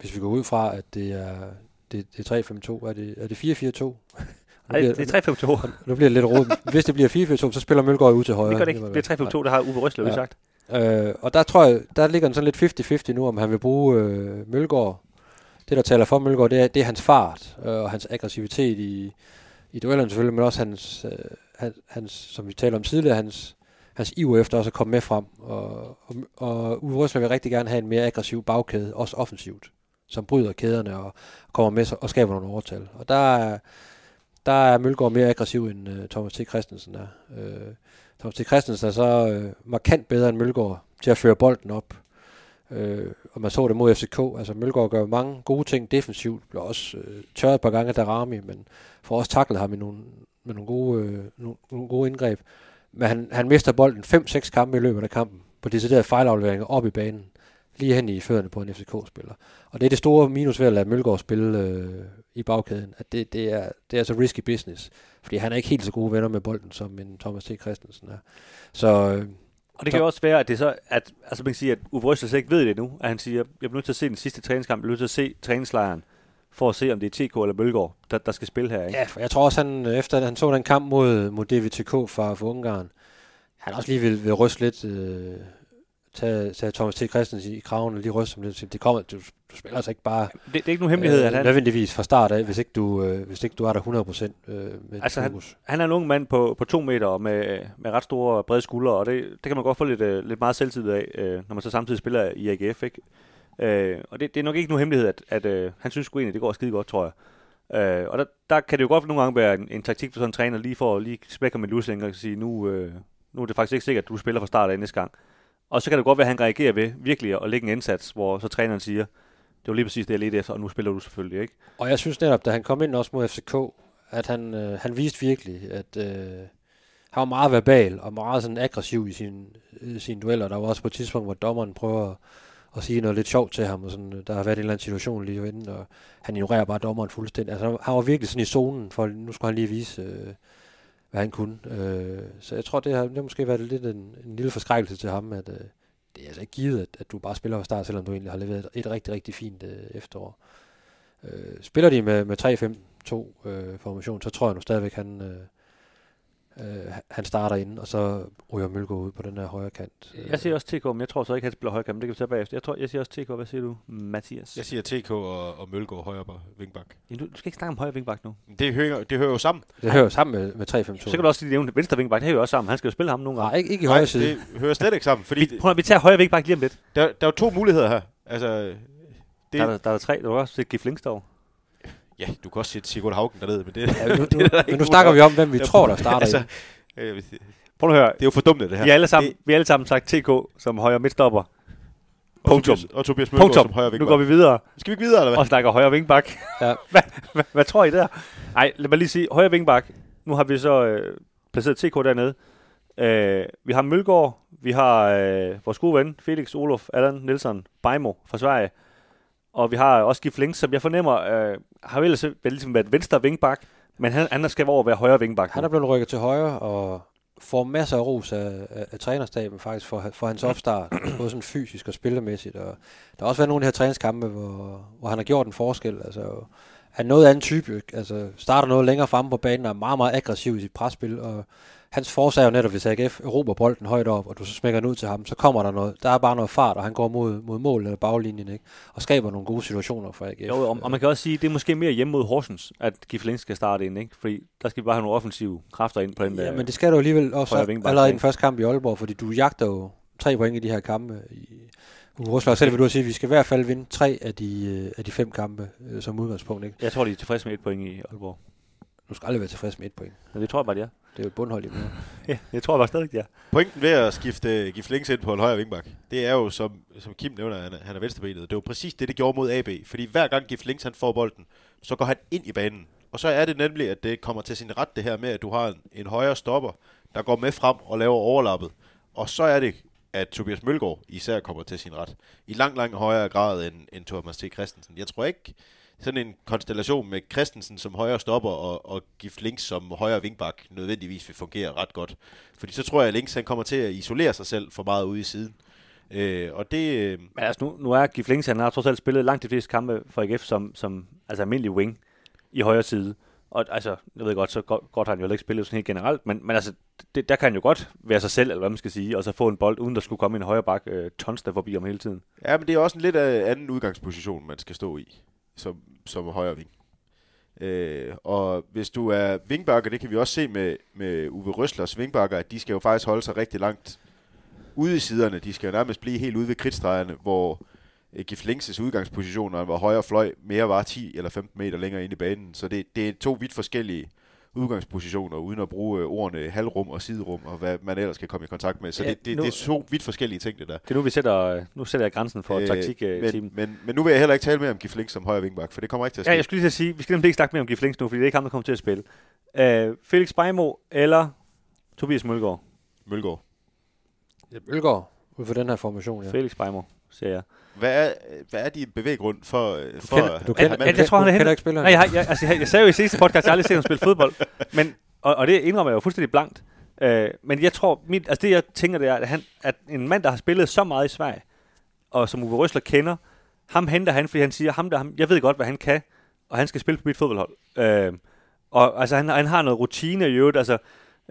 hvis vi går ud fra, at det er, det, det er 3-5-2. Er det, er det 4-4-2? Nu Nej, det er 3-5-2. Nu bliver det lidt rodet. Hvis det bliver 4-4-2, så spiller Mølgaard ud til højre. Det gør det ikke. Det er 3-5-2, der har Uwe Røsler. Ja. sagt. Øh, og der tror jeg, der ligger den sådan lidt 50-50 nu, om han vil bruge øh, Mølgaard. Det, der taler for Mølgaard, det er, det er hans fart øh, og hans aggressivitet i, i duellerne selvfølgelig, men også hans, øh, hans, hans, som vi talte om tidligere, hans, hans iver efter også at komme med frem. Og, og, og Uwe Røsler vil rigtig gerne have en mere aggressiv bagkæde, også offensivt, som bryder kæderne og kommer med sig og skaber nogle overtal. Og der er, der er Mølgaard mere aggressiv end øh, Thomas T. Christensen er. Øh, Thomas T. Christensen er så øh, markant bedre end Mølgaard til at føre bolden op. Øh, og man så det mod FCK. Altså Mølgaard gør mange gode ting defensivt. Bliver også øh, tørret et par gange af Darami, men får også taklet ham med nogle, med nogle, gode, øh, nogle, nogle gode indgreb. Men han, han mister bolden 5-6 kampe i løbet af kampen på deciderede fejlafleveringer op i banen. Lige hen i fødderne på en FCK-spiller. Og det er det store minus ved at lade Mølgaard spille øh, i bagkæden. At det, det, er, det er så risky business. Fordi han er ikke helt så gode venner med bolden, som en Thomas T. Christensen er. Så øh, Og det kan jo også være, at det så, at, altså man kan sige, at Uwe Røsler slet ikke ved det nu, at han siger, jeg bliver nødt til at se den sidste træningskamp, jeg bliver nødt til at se træningslejren, for at se, om det er TK eller Mølgaard, der, der skal spille her. Ikke? Ja, for jeg tror også, han, efter han så den kamp mod, mod DVTK fra, fra Ungarn, han også lige vil, vil ryste lidt, øh, tage, tage Thomas T. Christensen i kraven og lige ryste og sige, Det kommer, du, du spiller altså ikke bare Det, det er ikke nogen hemmelighed, at han, nødvendigvis fra start af, hvis ikke du, øh, hvis ikke du er der 100% øh, med Altså, han- han er en ung mand på, på to meter med, med ret store brede skuldre, og det, det kan man godt få lidt, øh, lidt meget selvtid af, øh, når man så samtidig spiller i AGF. Ikke? Øh, og det, det er nok ikke nogen hemmelighed, at, at øh, han synes sgu egentlig, det går skide godt, tror jeg. Øh, og der, der kan det jo godt nogle gange være en, en taktik for sådan en træner, lige for at lige spække med lusing og sige, nu, øh, nu er det faktisk ikke sikkert, at du spiller fra start af næste gang. Og så kan det godt være, at han reagerer ved virkelig at lægge en indsats, hvor så træneren siger, det var lige præcis det, jeg ledte efter, og nu spiller du selvfølgelig, ikke? Og jeg synes netop, da han kom ind også mod FCK, at han, øh, han viste virkelig, at øh, han var meget verbal og meget sådan aggressiv i sine øh, sine dueller. Der var også på et tidspunkt, hvor dommeren prøver at, at sige noget lidt sjovt til ham, og sådan, øh, der har været en eller anden situation lige inden, og han ignorerer bare dommeren fuldstændig. Altså, han var virkelig sådan i zonen, for nu skulle han lige vise, øh, hvad han kunne. Øh, så jeg tror, det har, det har måske været lidt en, en lille forskrækkelse til ham, at øh, det er altså ikke givet, at, at du bare spiller fra start, selvom du egentlig har leveret et, et rigtig, rigtig fint øh, efterår. Øh, spiller de med, med 3-5-2 øh, formation, så tror jeg nu stadigvæk, han, øh, øh, han starter inden, og så ryger Mølgaard ud på den her højre kant. Jeg siger også TK, men jeg tror så ikke, han spiller højkant, men det kan vi tage bagefter. Jeg, tror, jeg siger også TK. Hvad siger du, Mathias? Jeg siger TK og, og Mølgaard højre på vingbak. Ja, du, du skal ikke snakke om højre vingbak nu. Det hører, det hører jo sammen. det hører jo sammen med, med 3-5-2. Så kan du også lige nævne venstre vingbak. Det hører jo også sammen. Han skal jo spille ham nogle gange. Nej, ikke, ikke i højre side. det hører slet ikke sammen. Fordi Vi, prøv, at- vi tager højre vingbak lige om lidt. der, der er jo to muligheder her. Altså, det, Der, er der, der er der tre. Du kan også sætte Gif Linksdorf. Ja, du kan også sætte Sigurd Haugen dernede, men det, Ja, nu, nu, det er der men nu snakker vi om, hvem vi der- tror, der starter altså, øh, det Prøv at høre. er jo fordummende, det her. Vi har alle sammen, Det, vi har alle sammen sagt TK som højre midtstopper. og punktum. Tobias, og Tobias Mølgaard Punktum. som højre Nu vingbak. går vi videre Skal vi ikke videre, eller hvad? og snakker højre vingbak. Ja. hvad, hvad, hvad, tror I der? Nej, lad mig lige sige. Højre vingbak. Nu har vi så øh, placeret TK dernede. Øh, vi har Mølgaard. Vi har øh, vores gode ven, Felix Olof Allan Nielsen Beimo fra Sverige. Og vi har også Gif Links, som jeg fornemmer, øh, har ellers ligesom været venstre vingbak, men han, han skal over at være højre vingbak. Han er blevet rykket til højre, og får masser af ros af, af, af trænerstaben faktisk for, for hans opstart, både sådan fysisk og spillermæssigt. Og der har også været nogle af de her træningskampe, hvor, hvor han har gjort en forskel. Altså, han er noget anden type, altså starter noget længere fremme på banen, og er meget, meget aggressiv i sit presspil, og hans forsag er jo netop, hvis AGF erobrer bolden højt op, og du så smækker den ud til ham, så kommer der noget, der er bare noget fart, og han går mod, mod mål eller baglinjen, ikke? og skaber nogle gode situationer for AGF. Jo, og, og man kan også sige, at det er måske mere hjemme mod Horsens, at Gif Links skal starte ind, ikke? Fordi der skal vi bare have nogle offensive kræfter ind på den der. Ja, men det skal du alligevel også allerede i den første kamp i Aalborg, fordi du jagter jo tre point i de her kampe. I, Rosler selv vil du sige, at vi skal i hvert fald vinde tre af de, øh, af de fem kampe øh, som udgangspunkt. Ikke? Jeg tror, de er tilfredse med et point i Aalborg. Du skal aldrig være tilfreds med et point. Men det tror jeg bare, de er. Det er jo et bundhold i mere. Ja, jeg tror bare stadig, er. Pointen ved at skifte Gif Links ind på en højre vingbak, det er jo, som, som Kim nævner, han er, han er venstrebenet. Det er jo præcis det, det gjorde mod AB. Fordi hver gang Gif Links han får bolden, så går han ind i banen. Og så er det nemlig, at det kommer til sin ret, det her med, at du har en, en højre stopper, der går med frem og laver overlappet. Og så er det, at Tobias Mølgaard især kommer til sin ret. I langt, langt højere grad end, end Thomas T. Christensen. Jeg tror ikke, sådan en konstellation med Christensen som højre stopper og, og Gif Links som højre vingbak nødvendigvis vil fungere ret godt. Fordi så tror jeg, at Links han kommer til at isolere sig selv for meget ude i siden. Øh, og det... Øh, Men altså, nu, nu er Gif Links, han har trods alt spillet langt de fleste kampe for AGF som, som altså almindelig wing i højre side. Og altså, jeg ved godt, så godt, godt har han jo ikke spillet sådan helt generelt, men, men altså, det, der kan han jo godt være sig selv, eller hvad man skal sige, og så få en bold, uden der skulle komme en højre bak øh, tons der forbi om hele tiden. ja, men det er også en lidt anden udgangsposition, man skal stå i som, som højre ving. Øh, og hvis du er vingbakker, det kan vi også se med, med Uwe Røslers vingbakker, at de skal jo faktisk holde sig rigtig langt ude i siderne. De skal jo nærmest blive helt ude ved kridtstregerne, hvor øh, udgangspositioner, udgangsposition, når han var højre fløj, mere var 10 eller 15 meter længere ind i banen. Så det, det er to vidt forskellige udgangspositioner, uden at bruge øh, ordene halvrum og siderum, og hvad man ellers kan komme i kontakt med. Så Ja, ja, det, det, nu- det er to vidt forskellige ting, det der. Det er nu, vi sætter, øh, nu sætter jeg grænsen for øh, taktik men, men, men nu vil jeg heller ikke tale mere om Gif Links som højre vingbak, for det kommer ikke til at ske. Ja, jeg skulle lige til at sige, vi skal nemlig ikke snakke mere om Gif Links nu, fordi det er ikke ham, der kommer til at spille. Øh, Felix Beimo eller Tobias Mølgaard? Mølgaard. Ølgaard, ud for den her formation, ja. Ja. Felix Beimo, siger jeg. Hvad er, hvad er din bevæggrund for... øh, for kender- at- du at kender- jeg, jeg tror, han er du kender ikke spilleren? Nej, jeg, har- jeg, altså, jeg, jeg sagde jo i sidste podcast, at jeg aldrig set ham spille fodbold. Men, og, og det indrømmer jeg jo fuldstændig blankt. Øh, men jeg tror, mit, altså det jeg tænker, det er, at, han, at en mand, der har spillet så meget i Sverige, og som Uwe Røsler kender, ham henter han, fordi han siger, ham der, ham, jeg ved godt, hvad han kan, og han skal spille på mit fodboldhold. Øh, og altså, han, han har noget rutine i øvrigt, altså,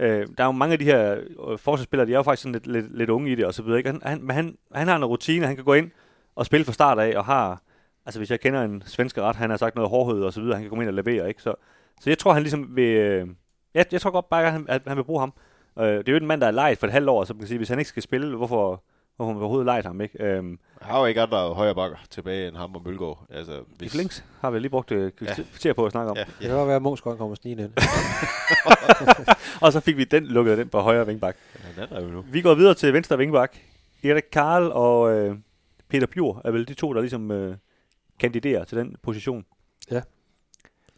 øh, der er jo mange af de her øh, forsvarsspillere, de er jo faktisk sådan lidt, lidt, lidt unge i det, og så videre, ikke? Han, han, han, han har en rutine, han kan gå ind og spille fra start af, og har, altså hvis jeg kender en svensk ret, han har sagt noget hårdhed og så videre, han kan komme ind og levere, ikke? Så, så jeg tror, han ligesom vil, øh, jeg, jeg tror godt bare, at han, at han vil bruge ham. Øh, det er jo en mand, der er lejet for et halvt år, så man kan sige, hvis han ikke skal spille, hvorfor, hvorfor man overhovedet lejet ham, ikke? Øhm, Jeg har jo ikke andre højre bakker tilbage end ham og Mølgaard. Altså, I Flinks har vi lige brugt øh, kvarter på at snakke om. Ja, Det ja. kan godt være, at Munchsgaard kommer snigende ind. Og så fik vi den lukket den på højre vingbak. ja den er jo nu. Vi går videre til venstre vingbak. Erik Karl og øh, Peter Bjur er vel de to, der ligesom øh, kandiderer til den position. Ja.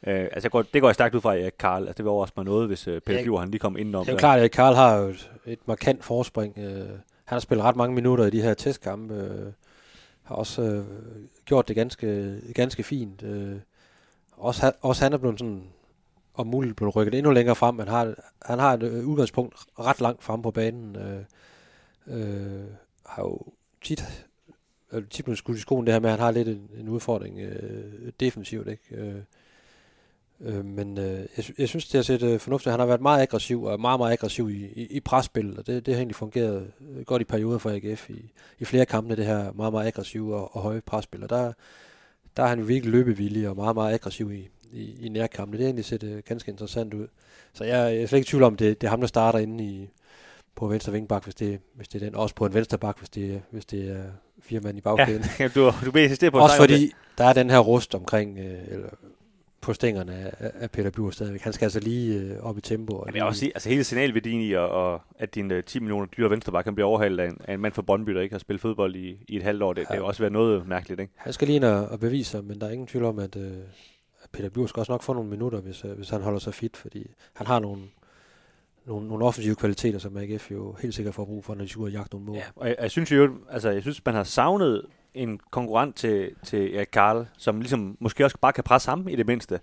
Øh, altså, går, det går jeg stærkt ud fra, Erik Karl. Altså, det vil overraske mig noget, hvis øh, Peter Ja. Bjur han lige kom indenom. Det er jo klart, at Karl har jo et, et markant forspring. Øh, han har spillet ret mange minutter i de her testkampe. Øh, har også øh, gjort det ganske, ganske fint. Øh, også, også han er blevet sådan om muligt blevet rykket endnu længere frem. Han har, han har et øh, udgangspunkt ret langt frem på banen. Øh, øh, har jo tit, øh, tit blevet skudt i skoen det her med, at han har lidt en, en udfordring øh, defensivt. Ikke? Øh, Øh, men øh, jeg, jeg synes, det har set øh, fornuftigt. Han har været meget aggressiv, og meget, meget aggressiv i, i, i presspil, og det, det har egentlig fungeret øh, godt i perioder for AGF i, i flere kampe, det her meget, meget aggressive og, og høje presspil. Og der, der er han jo virkelig løbevillig og meget, meget aggressiv i, i, i nærkampene. Det har egentlig set øh, ganske interessant ud. Så jeg, jeg er slet ikke i tvivl om, det, det er ham, der starter inde i, på venstre vingbak, hvis det, hvis det er den. Også på en venstre bak, hvis det, hvis det er fire mand i bagkæden. Ja, du, du insistere på Også fordi der er den her rust omkring, øh, eller på stængerne af, Peter Bjur stadigvæk. Han skal altså lige øh, op i tempo. Og Jeg vil også sige, altså hele signalværdien i, og, og at din øh, 10 millioner dyre venstreback kan blive overhalet af en, af en mand fra Brøndby, der ikke har spillet fodbold i, i et halvt år. Det, ja. det vil også være noget mærkeligt, ikke? Han skal lige ind og, og bevise sig, men der er ingen tvivl om, at, øh, at Peter Bjur skal også nok få nogle minutter, hvis, øh, hvis han holder sig fit, fordi han har nogle, nogle, nogle offensive kvaliteter, som AGF jo helt sikkert får brug for, når de skal ud og jagte nogle mål. Ja, og jeg, jeg synes jo, altså jeg synes, man har savnet en konkurrent til, til Erik Karl, som ligesom måske også bare kan presse ham i det mindste.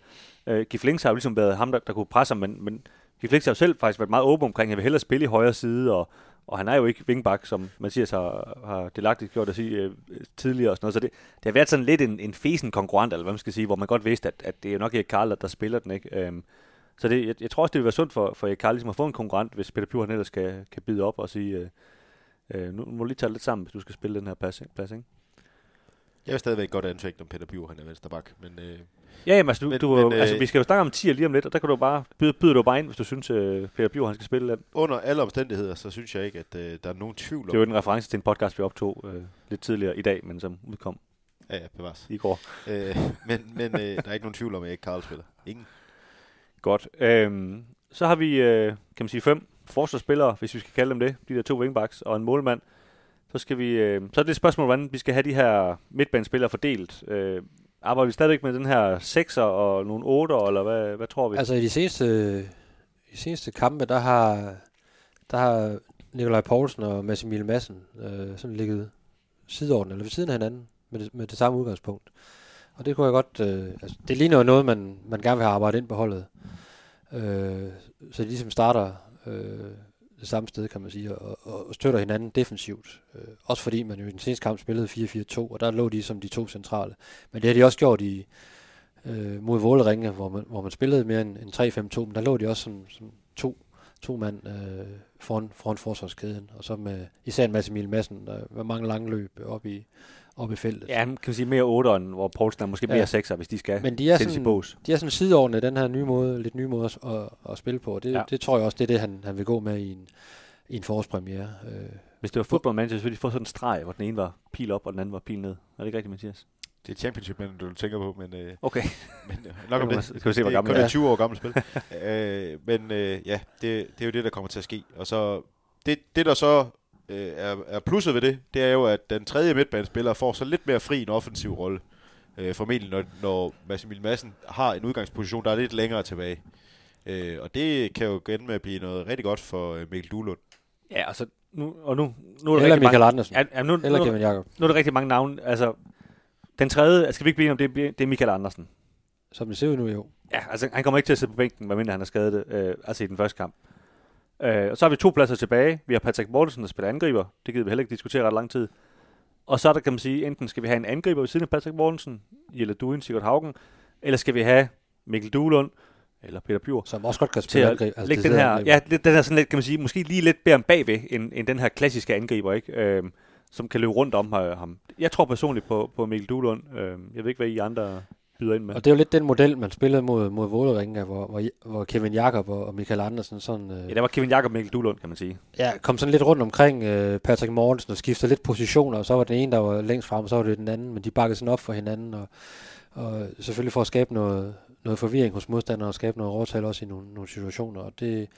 Øh, uh, Giflings har jo ligesom været ham, der, der kunne presse ham, men, men Giflings har jo selv faktisk været meget åben omkring, at han vil hellere spille i højre side, og, og han er jo ikke wingback, som Mathias har, har delagtigt gjort at sige øh, tidligere og sådan noget. Så det, det har været sådan lidt en, en fesen konkurrent, eller hvad man skal sige, hvor man godt vidste, at, at det er jo nok Erik Karl, der, der spiller den, ikke? Øhm, så det, jeg, jeg tror også, det vil være sundt for, for Erik Karl ligesom at få en konkurrent, hvis Peter Pjur han ellers kan, kan bide op og sige, øh, øh, nu må du lige tage lidt sammen, hvis du skal spille den her plads, plads ikke? Jeg vil stadigvæk godt anfægte, om Peter Bjur han er vensterbak, men øh, Ja, jamen, altså, du, Men- du, men, altså, øh, vi skal jo snakke om 10 lige om lidt, og der kan du bare byde, byde du bare ind, hvis du synes, uh, Peter Bjur, han skal spille den. under alle omstændigheder, så synes jeg ikke, at øh, der er nogen tvivl Det er jo om... en reference til en podcast, vi optog uh, lidt tidligere i dag, men som udkom Ja, ja, bevares. i går. Øh, men men øh, der er ikke nogen tvivl om, at jeg ikke Karl spiller. Ingen. Godt. Øhm, så har vi, øh, kan man sige, fem forsvarsspillere, hvis vi skal kalde dem det, de der to wingbacks og en målmand. Så skal vi, øh, så er det et spørgsmål, hvordan vi skal have de her midtbanespillere fordelt. Øh, arbejder vi stadigvæk med den her 6'er og nogle 8'er, eller hvad, hvad tror vi? Altså i de seneste, i de seneste kampe, der har, der har Nikolaj Poulsen og Massimil Madsen øh, sådan ligget sideordnet, eller ved siden af hinanden, med det, med det samme udgangspunkt. Og det kunne jeg godt, øh, altså, det ligner jo noget, man, man gerne vil have arbejdet ind på holdet. Øh, så de ligesom starter øh, det samme sted, kan man sige, og, og, støtter hinanden defensivt. Øh, også fordi man jo i den seneste kamp spillede 4-4-2, og der lå de som de to centrale. Men det har de også gjort i, øh, mod Våleringe, hvor man, hvor man spillede mere end, end 3-5-2, men der lå de også som, som to, to mand øh, foran, foran forsvarskæden, og så med især en masse Emil Madsen, der med mange lange løb op i, op i feltet. Ja, han kan man sige mere 8'eren, hvor Poulsen er måske Ja. mere 6'er, hvis de skal Men de er sættes i sådan- bås. De er sådan sideordnet den her nye måde, lidt nye måde at, at, at spille på, det, Ja. ja. det tror jeg også, det er det, han, han vil gå med i en, i en forårspremiere. Øh, Hvis det var fodboldmanager, så ville de få sådan en streg, hvor den ene var pil op, og den anden var pil ned. Er det ikke rigtigt, Mathias? Det er championship, men du tænker på, men, øh, Okay. men øh, nok om Kan det. kan vi se, hvor det er gammel kun jeg et er. 20 år gammelt spil. øh, men øh, ja, det, det er jo det, der kommer til at ske. Og så det, det der så øh, er, er plusset ved det, det er jo, at den tredje midtbanespiller får så lidt mere fri en offensiv rolle. Øh, formentlig, når, når Mads Emil Madsen har en udgangsposition, der er lidt længere tilbage. Øh, og det kan jo ende med at blive noget rigtig godt for øh, Mikkel Duhlund. Ja, altså, nu, og nu, nu er der eller rigtig Michael mange, Andersen, ja, ja, nu, eller nu, Kevin Jakob, nu er der rigtig mange navne. Altså, den tredje, altså, skal vi ikke blive om, det, det er Michael Andersen. som det ser ud nu jo. Ja, altså han kommer ikke til at sidde på bænken, medmindre han har skadet det, øh, altså i den første kamp. Øh, og så har vi to pladser tilbage. Vi har Patrick Mortensen, der spiller angriber. Det gider vi heller ikke diskutere ret lang tid. Og så er der, kan man sige, enten skal vi have en angriber ved siden af Patrick Mortensen, Jelle Duin, Sigurd Haugen, Eller skal vi have Mikkel Duelund, eller Peter Bjur, Som også godt kan spille angreb. altså lægge den her, decideret ja, den her sådan lidt, kan man sige, måske lige lidt bedre bagved, end, end den her klassiske angriber, ikke? Øhm, som kan løbe rundt om øh, ham. Jeg tror personligt på, på Mikkel Duelund. Øhm, jeg ved ikke, hvad I andre byder ind med. Og det er jo lidt den model, man spillede mod, mod Vålerenga, hvor, hvor, hvor Kevin Jakob og, Michael Andersen sådan, øh, Ja, der var Kevin Jakob og Mikkel Duelund, kan man sige. ja, kom sådan lidt rundt omkring øh, Patrick Mortensen og skiftede lidt positioner, og så var den ene, der var længst frem, og så var det den anden, men de bakkede sådan op for hinanden, og, og selvfølgelig for at skabe noget, noget forvirring hos modstanderne, og skabe noget overtal også i nogle, nogle situationer, og det,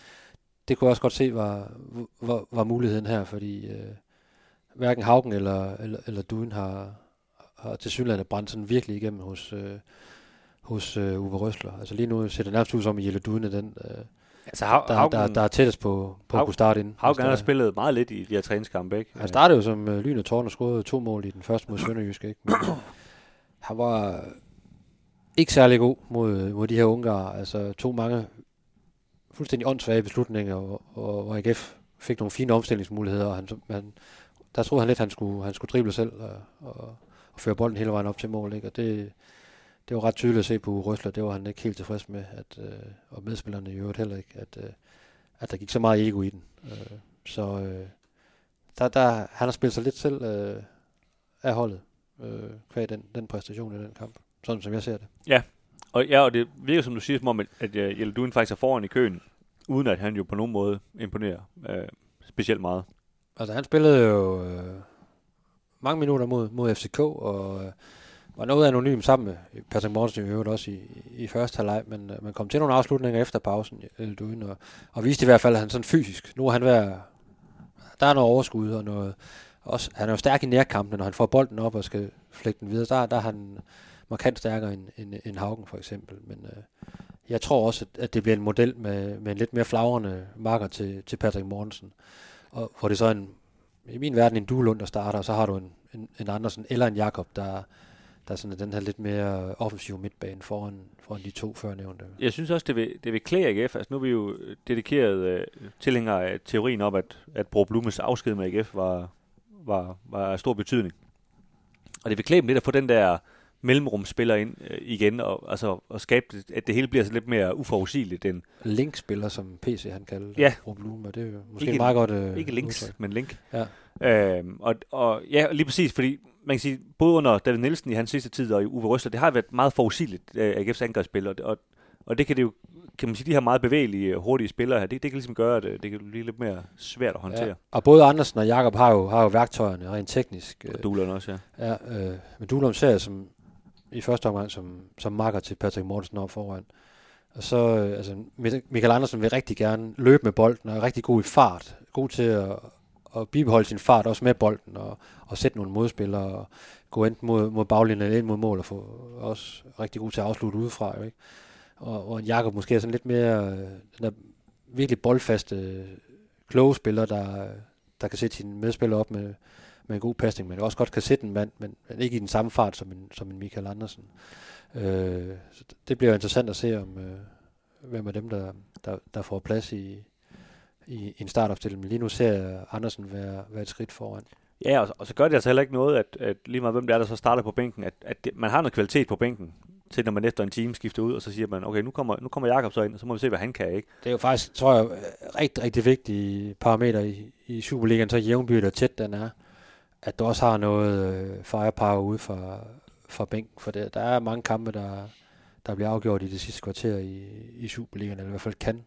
det kunne jeg også godt se var, var, var muligheden her, fordi øh, hverken Haugen eller, eller, eller Duen har, har til synligheden brændt sådan virkelig igennem hos, øh, hos øh, Uwe Røsler. Altså lige nu ser det nærmest ud som, at Jelle Duen er den, øh, Altså, Hav, der, Haugen, der, der er tættest på, på at Haug- kunne starte ind. Haugen har spillet meget lidt i de her træningskampe, ikke? han startede jo som øh, lyn og tårn og scorede to mål i den første mod Sønderjysk, ikke? Men, øh, han var ikke særlig god mod, mod de her ungarer. Altså tog mange fuldstændig åndssvage beslutninger, og, og, og AGF fik nogle fine omstillingsmuligheder, og han, han, der troede han lidt, han skulle, han skulle drible selv og, og, og føre bolden hele vejen op til mål, ikke? Og det, det var ret tydeligt at se på Røsler, det var han ikke helt tilfreds med, at, øh, og medspillerne i øvrigt heller ikke, at, øh, at der gik så meget ego i den. Øh, så øh, der, der, han har spillet sig lidt selv øh, af holdet, øh, kvæg den, den præstation i den kamp, sådan som jeg ser det. Og, ja, og det virker, som du siger, som om, at, at uh, Jelle Duen faktisk er foran i køen, uden at han jo på nogen måde imponerer øh, specielt meget. Altså han spillede jo øh, mange minutter mod, mod FCK, og øh, var noget anonym sammen med Patrick Mortensen i øvrigt også i, i første halvleg, men øh, man kom til nogle afslutninger efter pausen, Elduin, og, og viste i hvert fald, at han sådan fysisk, nu er han ved at, der er noget overskud, og noget, også, han er jo stærk i nærkampene, når han får bolden op og skal flække den videre, der, der er han markant stærkere end, end, end Haugen for eksempel, men øh, jeg tror også, at, at det bliver en model med, med en lidt mere flagrende marker til, til Patrick Mortensen, og hvor det så er en, i min verden en Duelund, der starter, og så har du en, en, en Andersen eller en Jakob, der, der er sådan den her lidt mere offensiv midtbane foran, foran de to førnævnte. Jeg synes også, det vil, det vil klæde AGF. Altså, nu er vi jo dedikeret øh, tilhængere af teorien om, at, at Bro Blumes afsked med AGF var, var, var af stor betydning. Og det vil klæde dem lidt at få den der mellemrumspiller ind øh, igen, og, altså, og skabe, det, at det hele bliver så lidt mere uforudsigeligt end, Link-spiller, som PC han kalder det, Ja. Og det er jo måske Ikke- meget godt øh, ikke links, udtryk. men link. Ja. Øhm, og, og ja, lige præcis, fordi man kan sige, både under David Nielsen i hans sidste tid og i Uwe Røsler, det har været meget forudsigeligt, øh, AGF's angrebsspil, og, og, og det kan det jo, kan man sige, de her meget bevægelige, hurtige spillere her, det, det kan ligesom gøre, at øh, det kan blive lidt mere svært at håndtere. Ja. Og både Andersen og Jakob har jo, har jo værktøjerne rent teknisk. Øh, Og Duelund også, ja. Ja, øh, men Duelum ser jeg som, i første omgang som, som marker til Patrick Mortensen op foran. Og så, øh, altså, Michael Andersen vil rigtig gerne løbe med bolden, og er rigtig god i fart. God til at, at bibeholde sin fart også med bolden, og, og sætte nogle modspillere, og gå enten mod, mod baglinjen eller ind mod mål, og få også rigtig god til at afslutte udefra. Jo, ikke? Og, og Jakob måske er sådan lidt mere, øh, den der virkelig boldfaste, øh, kloge spiller, der, der kan sætte sine medspillere op med, med en god pasning, men også godt kan sætte en mand, men, men ikke i den samme fart som en, som en Michael Andersen. Øh, så det bliver interessant at se, om øh, hvem af dem, der, der, der får plads i, i, en startopstilling. Men lige nu ser Andersen være, være et skridt foran. Ja, og, og så gør det altså heller ikke noget, at, at lige meget hvem det er, der så starter på bænken, at, at det, man har noget kvalitet på bænken, til når man efter en time skifter ud, og så siger man, okay, nu kommer, nu kommer Jakob så ind, og så må vi se, hvad han kan, ikke? Det er jo faktisk, tror jeg, rigtig, rigtig vigtige parameter i, i Superligaen, så jævnbyrd og tæt den er, at du også har noget øh, firepower ude fra, fra bænken, for det, der er mange kampe, der, der bliver afgjort i det sidste kvarter i, i Superligaen, eller i hvert fald kan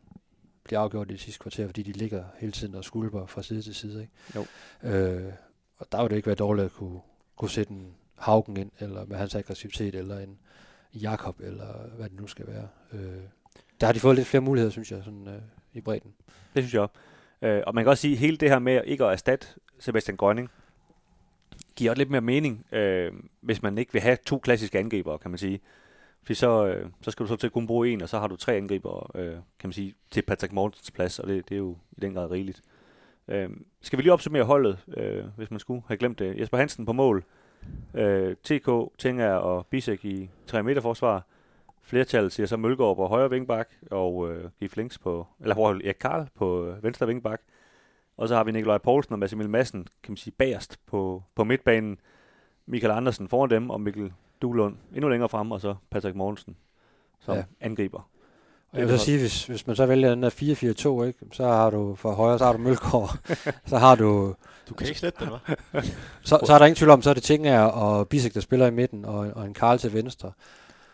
blive afgjort i det sidste kvarter, fordi de ligger hele tiden og skulper fra side til side. Ikke? Jo. Øh, og der vil det ikke være dårligt at kunne, kunne sætte en Haugen ind, eller med hans aggressivitet, eller en Jakob, eller hvad det nu skal være. Øh, der har de fået lidt flere muligheder, synes jeg, sådan, øh, i bredden. Det synes jeg også. Øh, og man kan også sige, at hele det her med ikke at erstatte Sebastian Grønning, giver også lidt mere mening, øh, hvis man ikke vil have to klassiske angribere, kan man sige. For så, øh, så skal du så til at kun bruge en, og så har du tre angribere, øh, kan man sige, til Patrick Mortens plads, og det, det er jo i den grad rigeligt. Øh, skal vi lige opsummere holdet, øh, hvis man skulle have glemt det. Jesper Hansen på mål, øh, TK, Tinger og Bisek i 3 meter forsvar. Flertallet siger så Mølgaard på højre vingbak, og øh, Gif Links på, eller hvor Erik Karl på øh, venstre vingbak. Og så har vi Nikolaj Poulsen og Mads Emil Madsen, kan man sige, bagerst på, på midtbanen. Michael Andersen foran dem, og Mikkel Duelund endnu længere frem, og så Patrick Mortensen som Ja. ja. angriber. Og jeg vil så sige, hvis, hvis man så vælger den der 4-4-2, ikke, så har du for højre, så har du Mølgaard, så har du, Du kan ikke slette den, hva'? så, så er der ingen tvivl om, så er det Tinger og Bisek, der spiller i midten, og, og en Karl til venstre.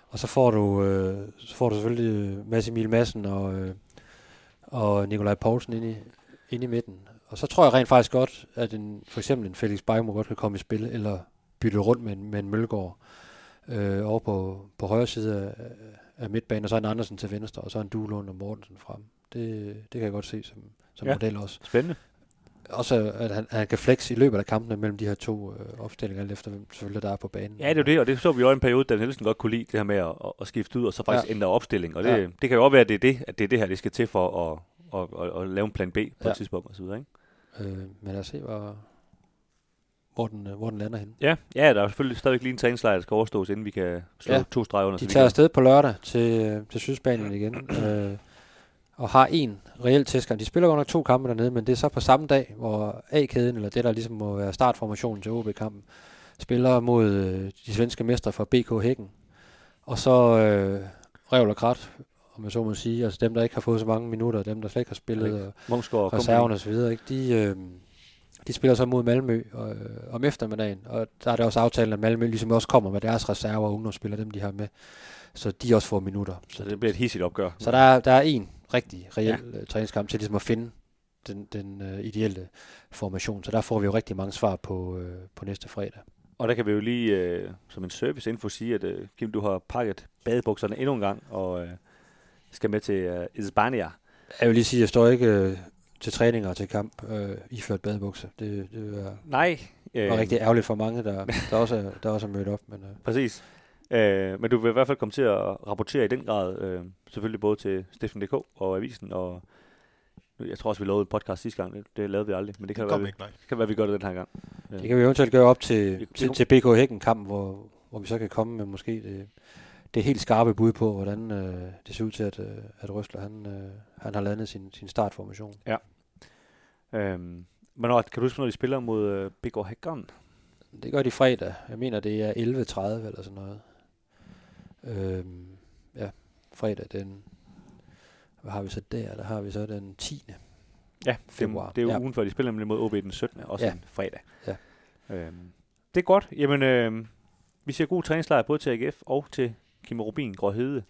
Og så får du, øh, så får du selvfølgelig Mads Emil Madsen og, øh, og Nikolaj Poulsen ind i, ind i midten. Og så tror jeg rent faktisk godt, at en, for eksempel en Felix Beimo godt kan komme i spil, eller bytte rundt med en, med en Mølgaard øh, over på, på højre side af, af midtbanen, og så en Andersen til venstre, og så en Duelund og Mortensen frem. Det, det kan jeg godt se som, som Ja. model også. Spændende. Også at han, han kan flex i løbet af kampene mellem de her to øh, opstillinger, alt efter hvem selvfølgelig der er på banen. Ja, det er det, og det så vi jo i en periode, da Nielsen godt kunne lide det her med at, at, at skifte ud, og så faktisk Ja. ændre opstilling. Og det, Ja. det kan jo også være, at det er det, at det er det her, det skal til for at, at, at, at lave en plan B på ja. Et tidspunkt og videre, ikke? Øh, men lad os se, hvor, hvor, den, øh, hvor den lander henne. Ja, ja, der er selvfølgelig stadigvæk lige en træningslejr, der skal overstås, inden vi kan slå Ja. to streger under. De tager afsted på lørdag til, øh, til Sydspanien igen, øh, og har en reel testkamp. De spiller godt nok to kampe dernede, men det er så på samme dag, hvor A-kæden, eller det der ligesom må være startformationen til OB-kampen, spiller mod øh, de svenske mestre fra BK Hækken. Og så øh, Revl og Krat, om jeg så må sige, altså dem, der ikke har fået så mange minutter, dem, der slet ikke har spillet, og Mungsgaard og reserverne og så videre, ikke? De, øh, de spiller så mod Malmø øh, om eftermiddagen, og der er det også aftalt, at Malmø ligesom også kommer med deres reserver og ungdomsspillere, dem de har med, så de også får minutter. Så det bliver et hissigt opgør. Så der er, der er en rigtig reel ja. træningskamp til ligesom at finde den, den øh, ideelle formation, så der får vi jo rigtig mange svar på, øh, på næste fredag. Og der kan vi jo lige øh, som en serviceinfo sige, at øh, Kim, du har pakket badebukserne endnu en gang, og øh, skal med til øh, Isbania. Jeg vil lige sige, at jeg står ikke øh, til træninger og til kamp øh, iført badebukser. Det, det er Nej. øh. var rigtig ærgerligt for mange, der, der, også, er, der også er mødt op. Men, øh, Præcis. Øh, men du vil i hvert fald komme til at rapportere i den grad, øh, selvfølgelig både til Steffen.dk og Avisen, og jeg tror også, vi lavede et podcast sidste gang, det, det lavede vi aldrig, men det kan, Det være, vi, ikke, nej. det kan være, vi gør det den her gang. Det kan vi eventuelt gøre op til, til, til BK Hækken-kampen, hvor, hvor vi så kan komme med måske det, det helt skarpe bud på, hvordan øh, det ser ud til, at, øh, at Røsler han, øh, han har landet sin, sin startformation. Øhm, hvornår, kan du huske, når de spiller mod øh, BK Hækkeren? Det gør de fredag. Jeg mener, det er 11.30 eller sådan noget. Øhm, ja, fredag den... Hvad har vi så der? Der har vi så den 10. Ja, Februar, Det, det er jo ja. ja. ugen før, de spiller nemlig mod OB den 17. Også Ja. en fredag. Ja. Øhm, det er godt. Jamen, øh, vi siger god træningslejr både til AGF og til Kim Rubin Gråhede.